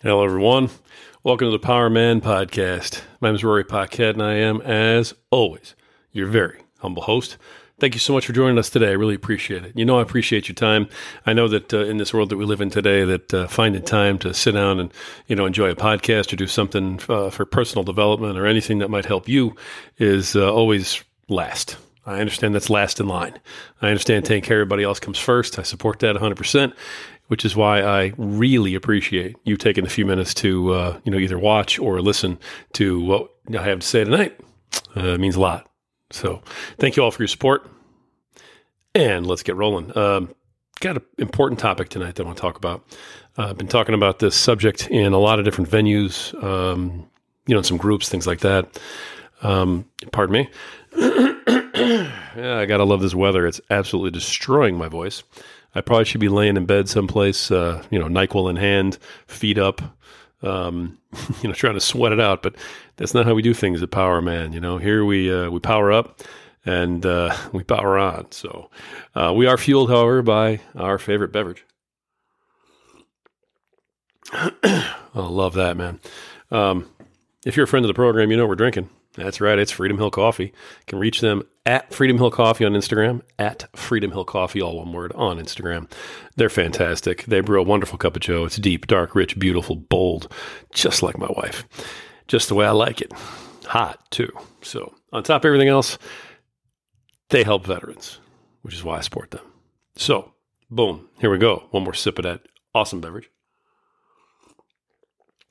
Hello, everyone. Welcome to the Power Man Podcast. My name is Rory Paquette, and I am, as always, your very humble host. Thank you so much for joining us today. I really appreciate it. You know, I appreciate your time. I know that uh, in this world that we live in today, that uh, finding time to sit down and you know enjoy a podcast or do something uh, for personal development or anything that might help you is uh, always last. I understand that's last in line. I understand taking care of everybody else comes first. I support that 100%, which is why I really appreciate you taking a few minutes to, uh, you know, either watch or listen to what I have to say tonight. Uh, it means a lot. So thank you all for your support. And let's get rolling. Um, got an important topic tonight that I want to talk about. Uh, I've been talking about this subject in a lot of different venues, um, you know, in some groups, things like that. Um, pardon me. yeah, I gotta love this weather. It's absolutely destroying my voice. I probably should be laying in bed someplace, uh, you know, Nyquil in hand, feet up, um, you know, trying to sweat it out. But that's not how we do things at Power Man. You know, here we uh, we power up and uh, we power on. So uh, we are fueled, however, by our favorite beverage. I love that, man. Um, if you're a friend of the program, you know we're drinking. That's right. It's Freedom Hill Coffee. You can reach them at Freedom Hill Coffee on Instagram, at Freedom Hill Coffee, all one word, on Instagram. They're fantastic. They brew a wonderful cup of joe. It's deep, dark, rich, beautiful, bold, just like my wife. Just the way I like it. Hot, too. So, on top of everything else, they help veterans, which is why I support them. So, boom, here we go. One more sip of that awesome beverage.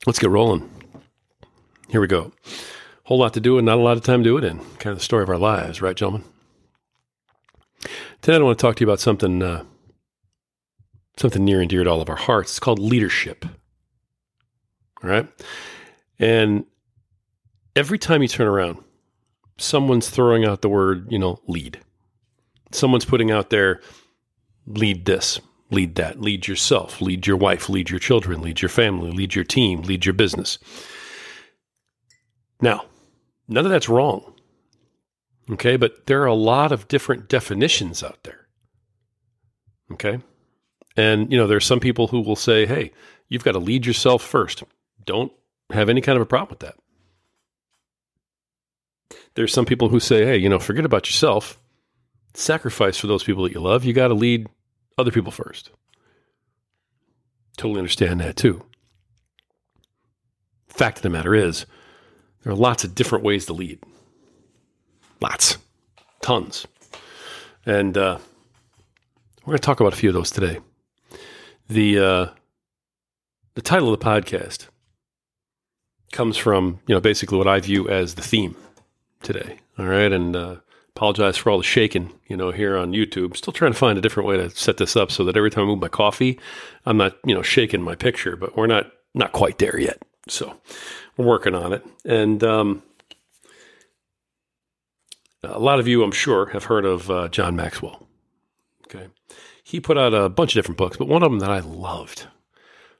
Let's get rolling. Here we go whole lot to do and not a lot of time to do it in. Kind of the story of our lives, right, gentlemen? Today, I want to talk to you about something, uh, something near and dear to all of our hearts. It's called leadership. All right, and every time you turn around, someone's throwing out the word, you know, lead. Someone's putting out there, lead this, lead that, lead yourself, lead your wife, lead your children, lead your family, lead your team, lead your business. Now, None of that's wrong. Okay, but there are a lot of different definitions out there. Okay. And, you know, there are some people who will say, hey, you've got to lead yourself first. Don't have any kind of a problem with that. There's some people who say, hey, you know, forget about yourself, sacrifice for those people that you love. You got to lead other people first. Totally understand that too. Fact of the matter is, there are lots of different ways to lead. Lots, tons. And uh, we're going to talk about a few of those today. The uh, the title of the podcast comes from you know basically what I view as the theme today. All right, and uh, apologize for all the shaking you know here on YouTube. Still trying to find a different way to set this up so that every time I move my coffee, I'm not you know shaking my picture. But we're not not quite there yet. So we're working on it. And um, a lot of you, I'm sure, have heard of uh, John Maxwell. Okay. He put out a bunch of different books, but one of them that I loved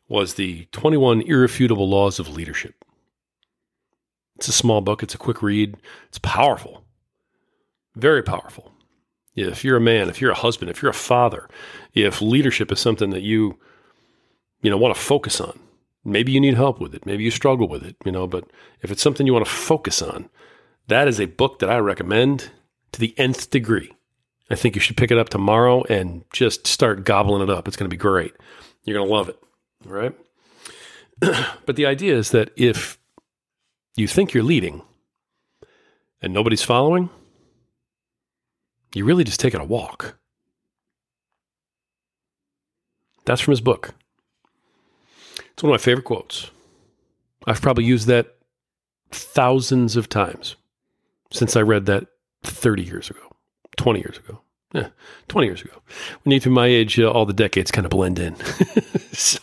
was the 21 Irrefutable Laws of Leadership. It's a small book, it's a quick read, it's powerful, very powerful. If you're a man, if you're a husband, if you're a father, if leadership is something that you you know want to focus on, Maybe you need help with it. Maybe you struggle with it, you know, but if it's something you want to focus on, that is a book that I recommend to the nth degree. I think you should pick it up tomorrow and just start gobbling it up. It's going to be great. You're going to love it. All right. but the idea is that if you think you're leading and nobody's following, you're really just taking a walk. That's from his book. It's one of my favorite quotes. I've probably used that thousands of times since I read that 30 years ago, 20 years ago. Yeah, 20 years ago. When you to my age, uh, all the decades kind of blend in. so,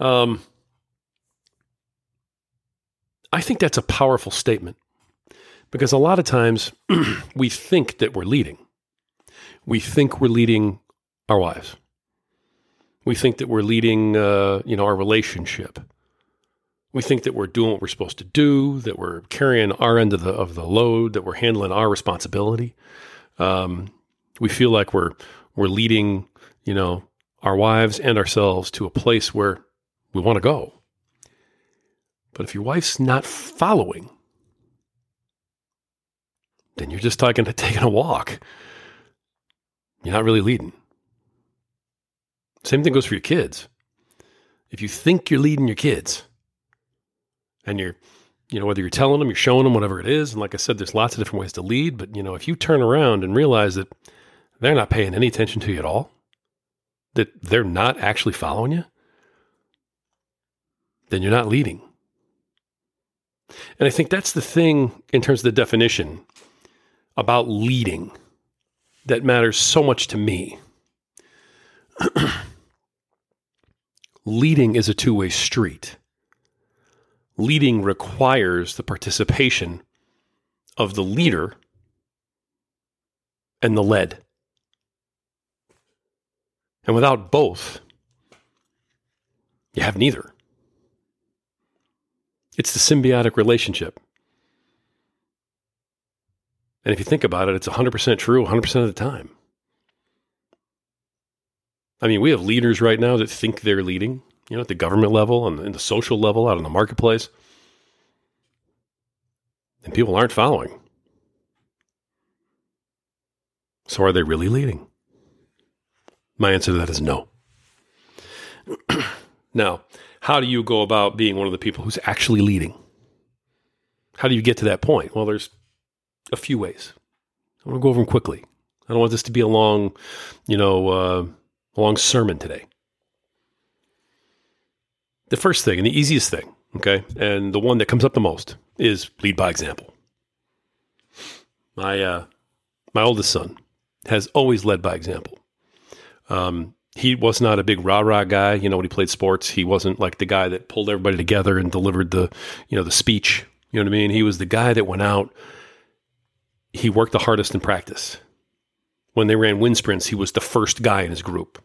um, I think that's a powerful statement because a lot of times we think that we're leading. We think we're leading our wives. We think that we're leading, uh, you know, our relationship. We think that we're doing what we're supposed to do, that we're carrying our end of the of the load, that we're handling our responsibility. Um, we feel like we're we're leading, you know, our wives and ourselves to a place where we want to go, But if your wife's not following, then you're just talking to taking a walk. You're not really leading. Same thing goes for your kids. If you think you're leading your kids and you're, you know, whether you're telling them, you're showing them, whatever it is, and like I said, there's lots of different ways to lead, but, you know, if you turn around and realize that they're not paying any attention to you at all, that they're not actually following you, then you're not leading. And I think that's the thing in terms of the definition about leading that matters so much to me. leading is a two way street. Leading requires the participation of the leader and the led. And without both, you have neither. It's the symbiotic relationship. And if you think about it, it's 100% true 100% of the time. I mean, we have leaders right now that think they're leading, you know, at the government level and in the social level, out in the marketplace. And people aren't following. So are they really leading? My answer to that is no. now, how do you go about being one of the people who's actually leading? How do you get to that point? Well, there's a few ways. I'm going to go over them quickly. I don't want this to be a long, you know, uh, long sermon today. The first thing and the easiest thing, okay, and the one that comes up the most is lead by example. My uh, my oldest son has always led by example. Um, he was not a big rah rah guy. You know, when he played sports, he wasn't like the guy that pulled everybody together and delivered the, you know, the speech. You know what I mean? He was the guy that went out he worked the hardest in practice. When they ran wind sprints, he was the first guy in his group.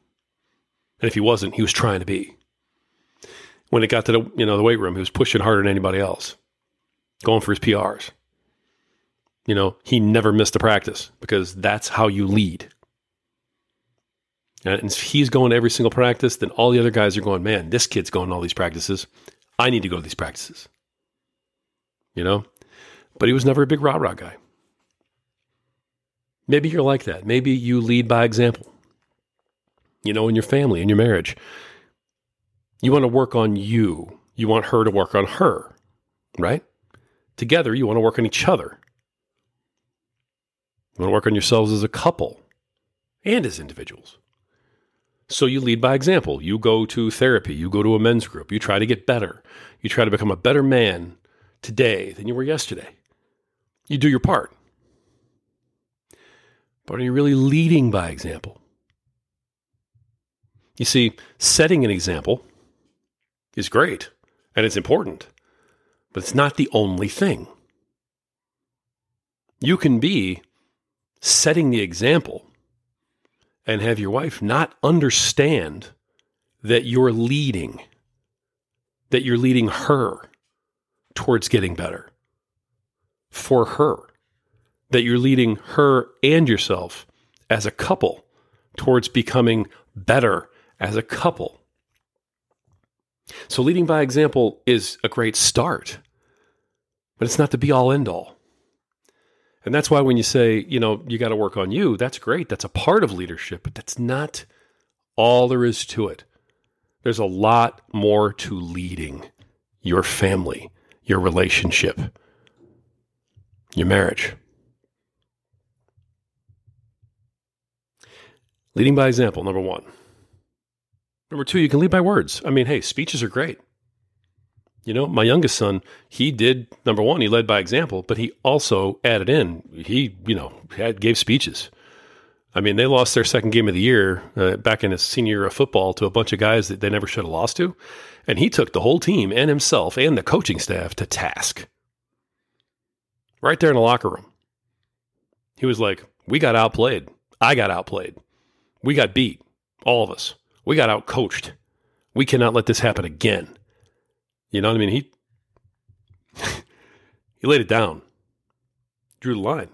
And if he wasn't, he was trying to be. When it got to the you know the weight room, he was pushing harder than anybody else, going for his PRs. You know, he never missed a practice because that's how you lead. And if he's going to every single practice, then all the other guys are going, man, this kid's going to all these practices. I need to go to these practices. You know? But he was never a big rah rah guy. Maybe you're like that. Maybe you lead by example. You know, in your family, in your marriage. You want to work on you. You want her to work on her, right? Together, you want to work on each other. You want to work on yourselves as a couple and as individuals. So you lead by example. You go to therapy, you go to a men's group, you try to get better. You try to become a better man today than you were yesterday. You do your part. But are you really leading by example? You see, setting an example is great and it's important, but it's not the only thing. You can be setting the example and have your wife not understand that you're leading, that you're leading her towards getting better for her that you're leading her and yourself as a couple towards becoming better as a couple. So, leading by example is a great start, but it's not the be all end all. And that's why when you say, you know, you got to work on you, that's great. That's a part of leadership, but that's not all there is to it. There's a lot more to leading your family, your relationship, your marriage. Leading by example, number one. Number two, you can lead by words. I mean, hey, speeches are great. You know, my youngest son, he did number one, he led by example, but he also added in, he, you know, had, gave speeches. I mean, they lost their second game of the year uh, back in his senior year of football to a bunch of guys that they never should have lost to. And he took the whole team and himself and the coaching staff to task. Right there in the locker room. He was like, We got outplayed. I got outplayed. We got beat, all of us. We got out coached. We cannot let this happen again. You know what I mean? He he laid it down, drew the line.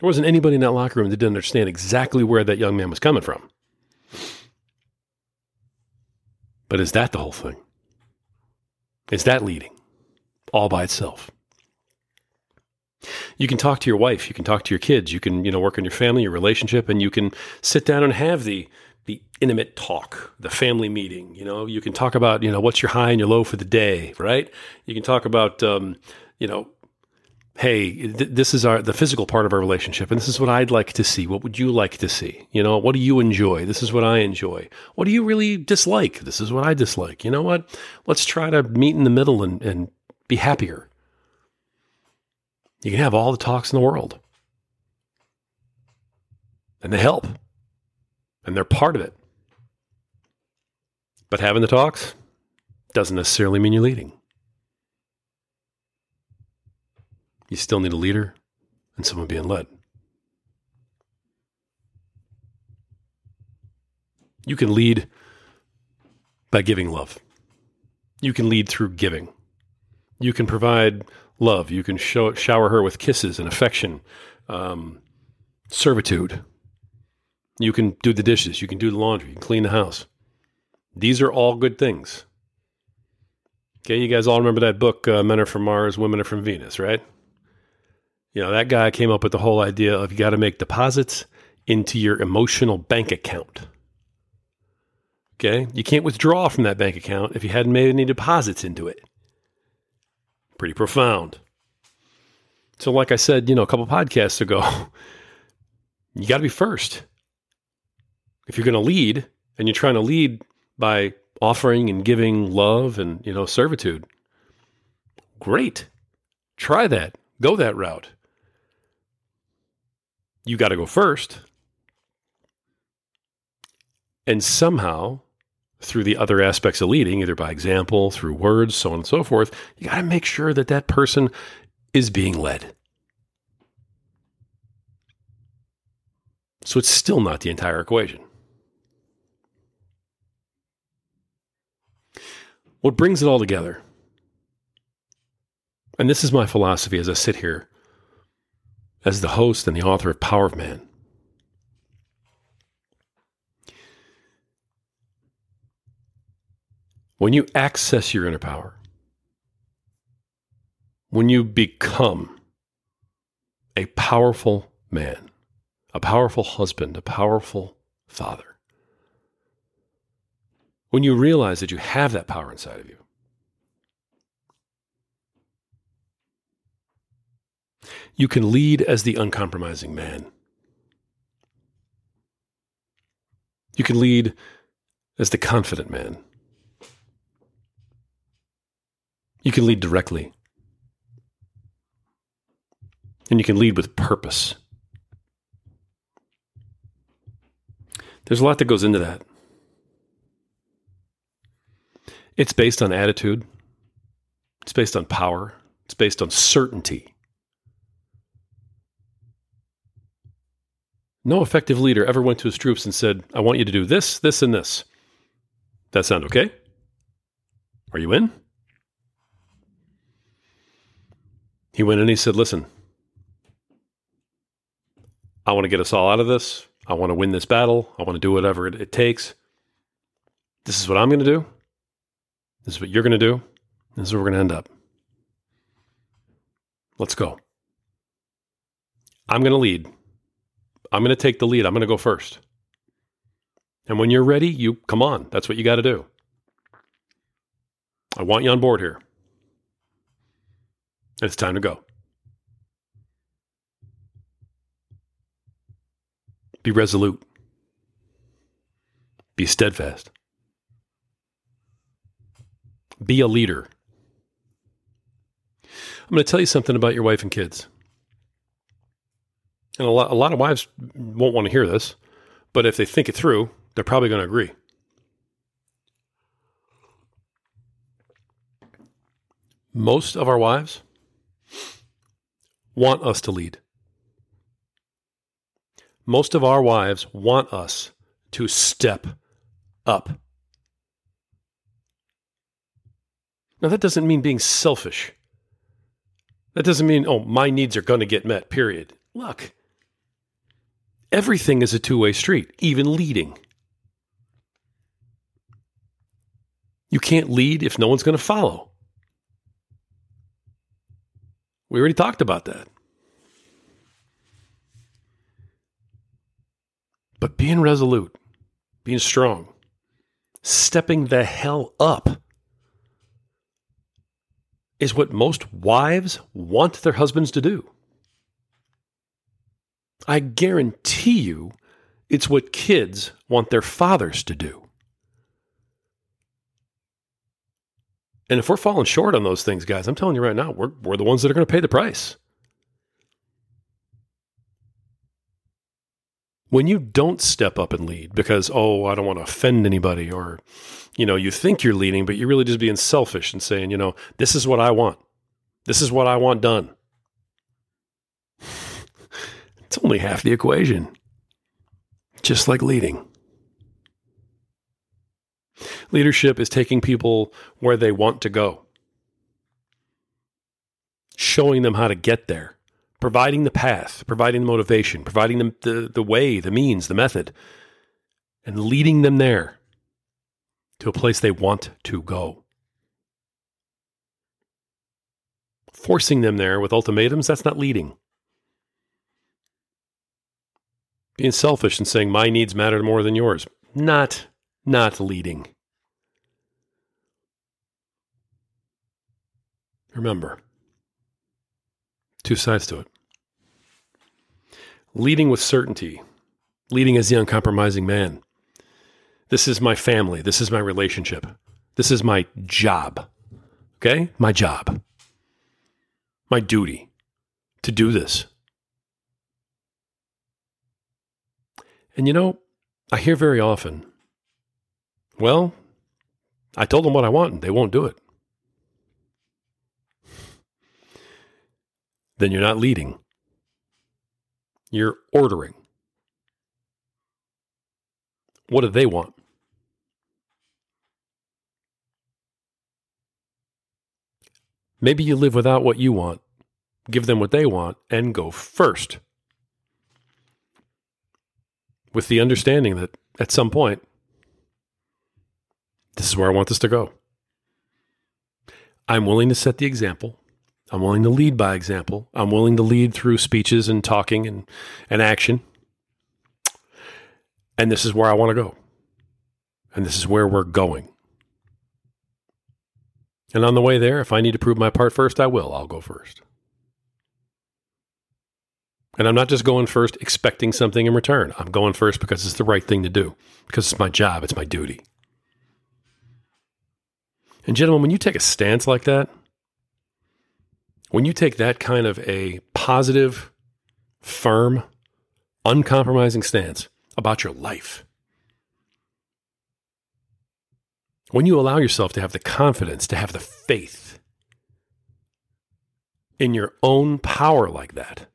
There wasn't anybody in that locker room that didn't understand exactly where that young man was coming from. But is that the whole thing? Is that leading all by itself? You can talk to your wife, you can talk to your kids, you can, you know, work on your family, your relationship, and you can sit down and have the the intimate talk, the family meeting. You know, you can talk about, you know, what's your high and your low for the day, right? You can talk about, um, you know, hey, th- this is our the physical part of our relationship, and this is what I'd like to see. What would you like to see? You know, what do you enjoy? This is what I enjoy. What do you really dislike? This is what I dislike. You know what? Let's try to meet in the middle and, and be happier. You can have all the talks in the world. And they help. And they're part of it. But having the talks doesn't necessarily mean you're leading. You still need a leader and someone being led. You can lead by giving love. You can lead through giving. You can provide love. You can show, shower her with kisses and affection, um, servitude. You can do the dishes. You can do the laundry. You can clean the house. These are all good things. Okay, you guys all remember that book, uh, Men Are From Mars, Women Are From Venus, right? You know, that guy came up with the whole idea of you got to make deposits into your emotional bank account. Okay, you can't withdraw from that bank account if you hadn't made any deposits into it. Pretty profound. So, like I said, you know, a couple podcasts ago, you got to be first. If you're going to lead and you're trying to lead by offering and giving love and, you know, servitude, great. Try that. Go that route. You got to go first. And somehow through the other aspects of leading, either by example, through words, so on and so forth, you got to make sure that that person is being led. So it's still not the entire equation. What brings it all together, and this is my philosophy as I sit here as the host and the author of Power of Man, When you access your inner power, when you become a powerful man, a powerful husband, a powerful father, when you realize that you have that power inside of you, you can lead as the uncompromising man. You can lead as the confident man. You can lead directly. And you can lead with purpose. There's a lot that goes into that. It's based on attitude, it's based on power, it's based on certainty. No effective leader ever went to his troops and said, I want you to do this, this, and this. That sound okay? Are you in? He went in and he said, Listen, I want to get us all out of this. I want to win this battle. I want to do whatever it, it takes. This is what I'm going to do. This is what you're going to do. This is where we're going to end up. Let's go. I'm going to lead. I'm going to take the lead. I'm going to go first. And when you're ready, you come on. That's what you got to do. I want you on board here. It's time to go. Be resolute. Be steadfast. Be a leader. I'm going to tell you something about your wife and kids. And a lot, a lot of wives won't want to hear this, but if they think it through, they're probably going to agree. Most of our wives want us to lead. Most of our wives want us to step up. Now, that doesn't mean being selfish. That doesn't mean, oh, my needs are going to get met, period. Look, everything is a two way street, even leading. You can't lead if no one's going to follow. We already talked about that. But being resolute, being strong, stepping the hell up is what most wives want their husbands to do. I guarantee you it's what kids want their fathers to do. And if we're falling short on those things, guys, I'm telling you right now, we're, we're the ones that are going to pay the price. When you don't step up and lead because, oh, I don't want to offend anybody, or, you know, you think you're leading, but you're really just being selfish and saying, you know, this is what I want. This is what I want done. it's only half the equation. Just like leading. Leadership is taking people where they want to go, showing them how to get there, providing the path, providing the motivation, providing them the, the way, the means, the method, and leading them there to a place they want to go. Forcing them there with ultimatums, that's not leading. Being selfish and saying my needs matter more than yours, not not leading. Remember, two sides to it. Leading with certainty, leading as the uncompromising man. This is my family. This is my relationship. This is my job. Okay? My job. My duty to do this. And you know, I hear very often, well, I told them what I want and they won't do it. Then you're not leading. You're ordering. What do they want? Maybe you live without what you want, give them what they want, and go first. With the understanding that at some point, this is where I want this to go. I'm willing to set the example. I'm willing to lead by example. I'm willing to lead through speeches and talking and, and action. And this is where I want to go. And this is where we're going. And on the way there, if I need to prove my part first, I will. I'll go first. And I'm not just going first expecting something in return. I'm going first because it's the right thing to do, because it's my job, it's my duty. And, gentlemen, when you take a stance like that, when you take that kind of a positive, firm, uncompromising stance about your life, when you allow yourself to have the confidence, to have the faith in your own power like that,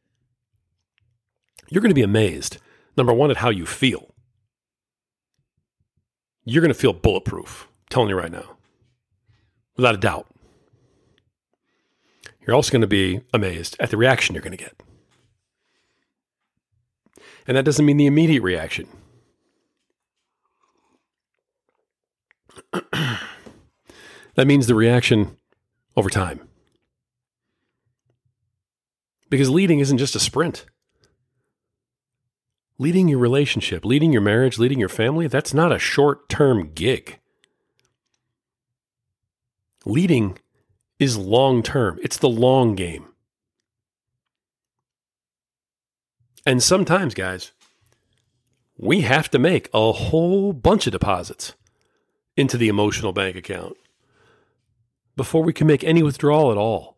you're going to be amazed, number one, at how you feel. You're going to feel bulletproof, I'm telling you right now, without a doubt. You're also going to be amazed at the reaction you're going to get. And that doesn't mean the immediate reaction. that means the reaction over time. Because leading isn't just a sprint. Leading your relationship, leading your marriage, leading your family, that's not a short term gig. Leading is long term, it's the long game. And sometimes, guys, we have to make a whole bunch of deposits into the emotional bank account before we can make any withdrawal at all.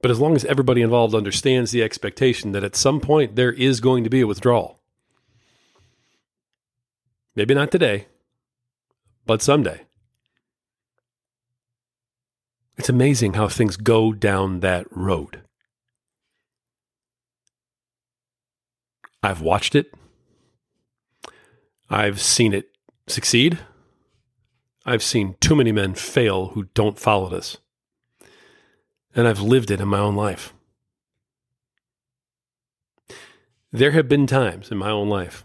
But as long as everybody involved understands the expectation that at some point there is going to be a withdrawal, maybe not today, but someday. It's amazing how things go down that road. I've watched it. I've seen it succeed. I've seen too many men fail who don't follow this. And I've lived it in my own life. There have been times in my own life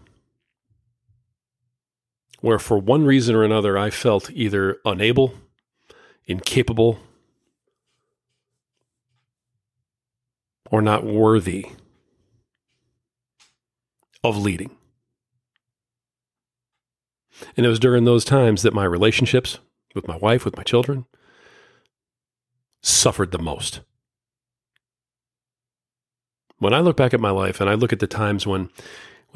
where for one reason or another I felt either unable, incapable, or not worthy of leading. And it was during those times that my relationships with my wife, with my children, suffered the most. When I look back at my life and I look at the times when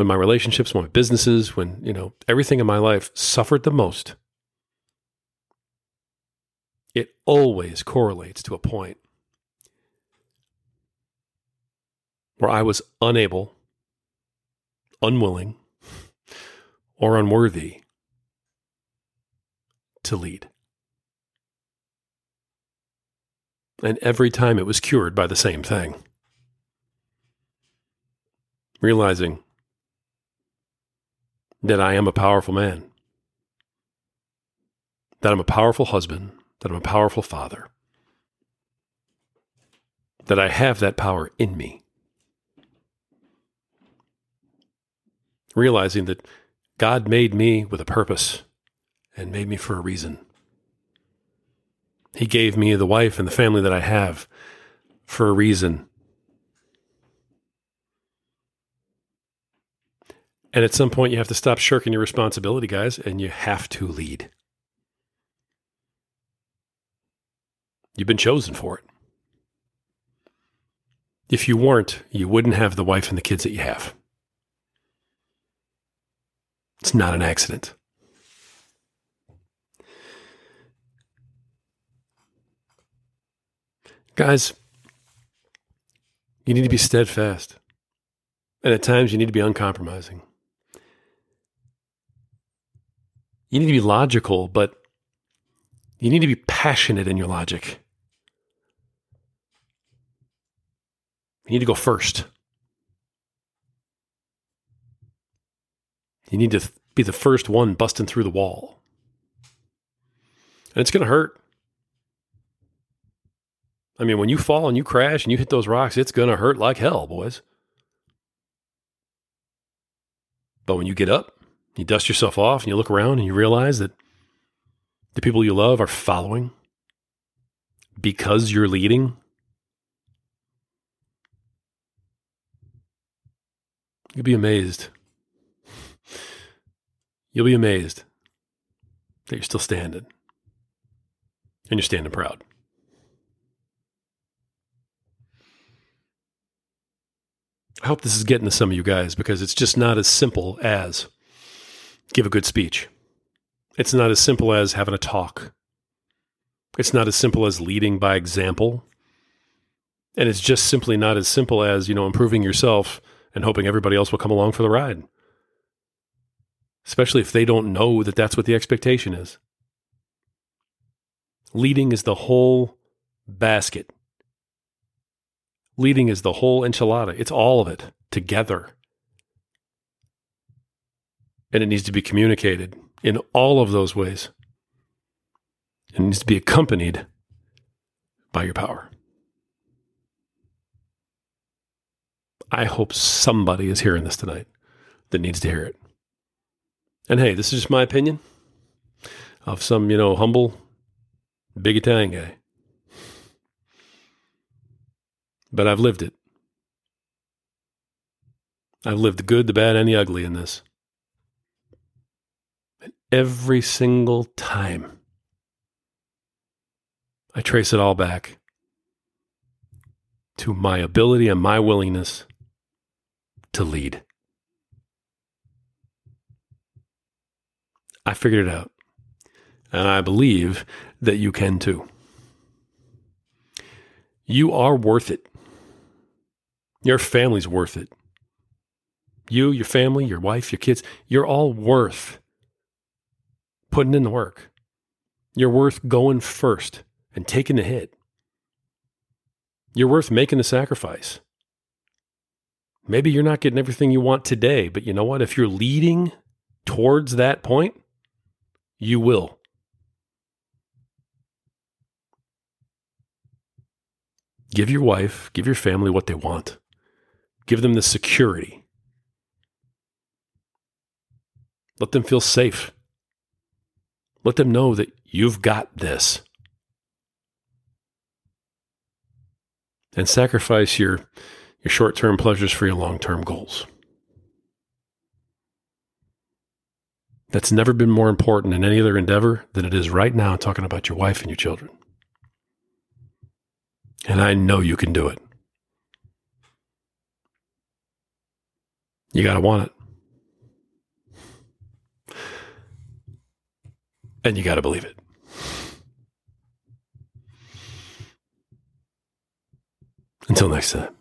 when my relationships, when my businesses, when, you know, everything in my life suffered the most, it always correlates to a point where I was unable, unwilling, or unworthy to lead. And every time it was cured by the same thing. Realizing that I am a powerful man, that I'm a powerful husband, that I'm a powerful father, that I have that power in me. Realizing that God made me with a purpose and made me for a reason. He gave me the wife and the family that I have for a reason. And at some point, you have to stop shirking your responsibility, guys, and you have to lead. You've been chosen for it. If you weren't, you wouldn't have the wife and the kids that you have. It's not an accident. Guys, you need to be steadfast. And at times, you need to be uncompromising. You need to be logical, but you need to be passionate in your logic. You need to go first. You need to be the first one busting through the wall. And it's going to hurt. I mean, when you fall and you crash and you hit those rocks, it's going to hurt like hell, boys. But when you get up, you dust yourself off and you look around and you realize that the people you love are following because you're leading. You'll be amazed. You'll be amazed that you're still standing and you're standing proud. I hope this is getting to some of you guys because it's just not as simple as give a good speech. It's not as simple as having a talk. It's not as simple as leading by example. And it's just simply not as simple as, you know, improving yourself and hoping everybody else will come along for the ride. Especially if they don't know that that's what the expectation is. Leading is the whole basket Leading is the whole enchilada. It's all of it together. And it needs to be communicated in all of those ways. And it needs to be accompanied by your power. I hope somebody is hearing this tonight that needs to hear it. And hey, this is just my opinion of some, you know, humble, big Italian guy but I've lived it. I've lived the good, the bad, and the ugly in this. Every single time, I trace it all back to my ability and my willingness to lead. I figured it out. And I believe that you can too. You are worth it. Your family's worth it. You, your family, your wife, your kids, you're all worth putting in the work. You're worth going first and taking the hit. You're worth making the sacrifice. Maybe you're not getting everything you want today, but you know what? If you're leading towards that point, you will. Give your wife, give your family what they want. Give them the security. Let them feel safe. Let them know that you've got this. And sacrifice your, your short term pleasures for your long term goals. That's never been more important in any other endeavor than it is right now, talking about your wife and your children. And I know you can do it. You got to want it. And you got to believe it. Until next time.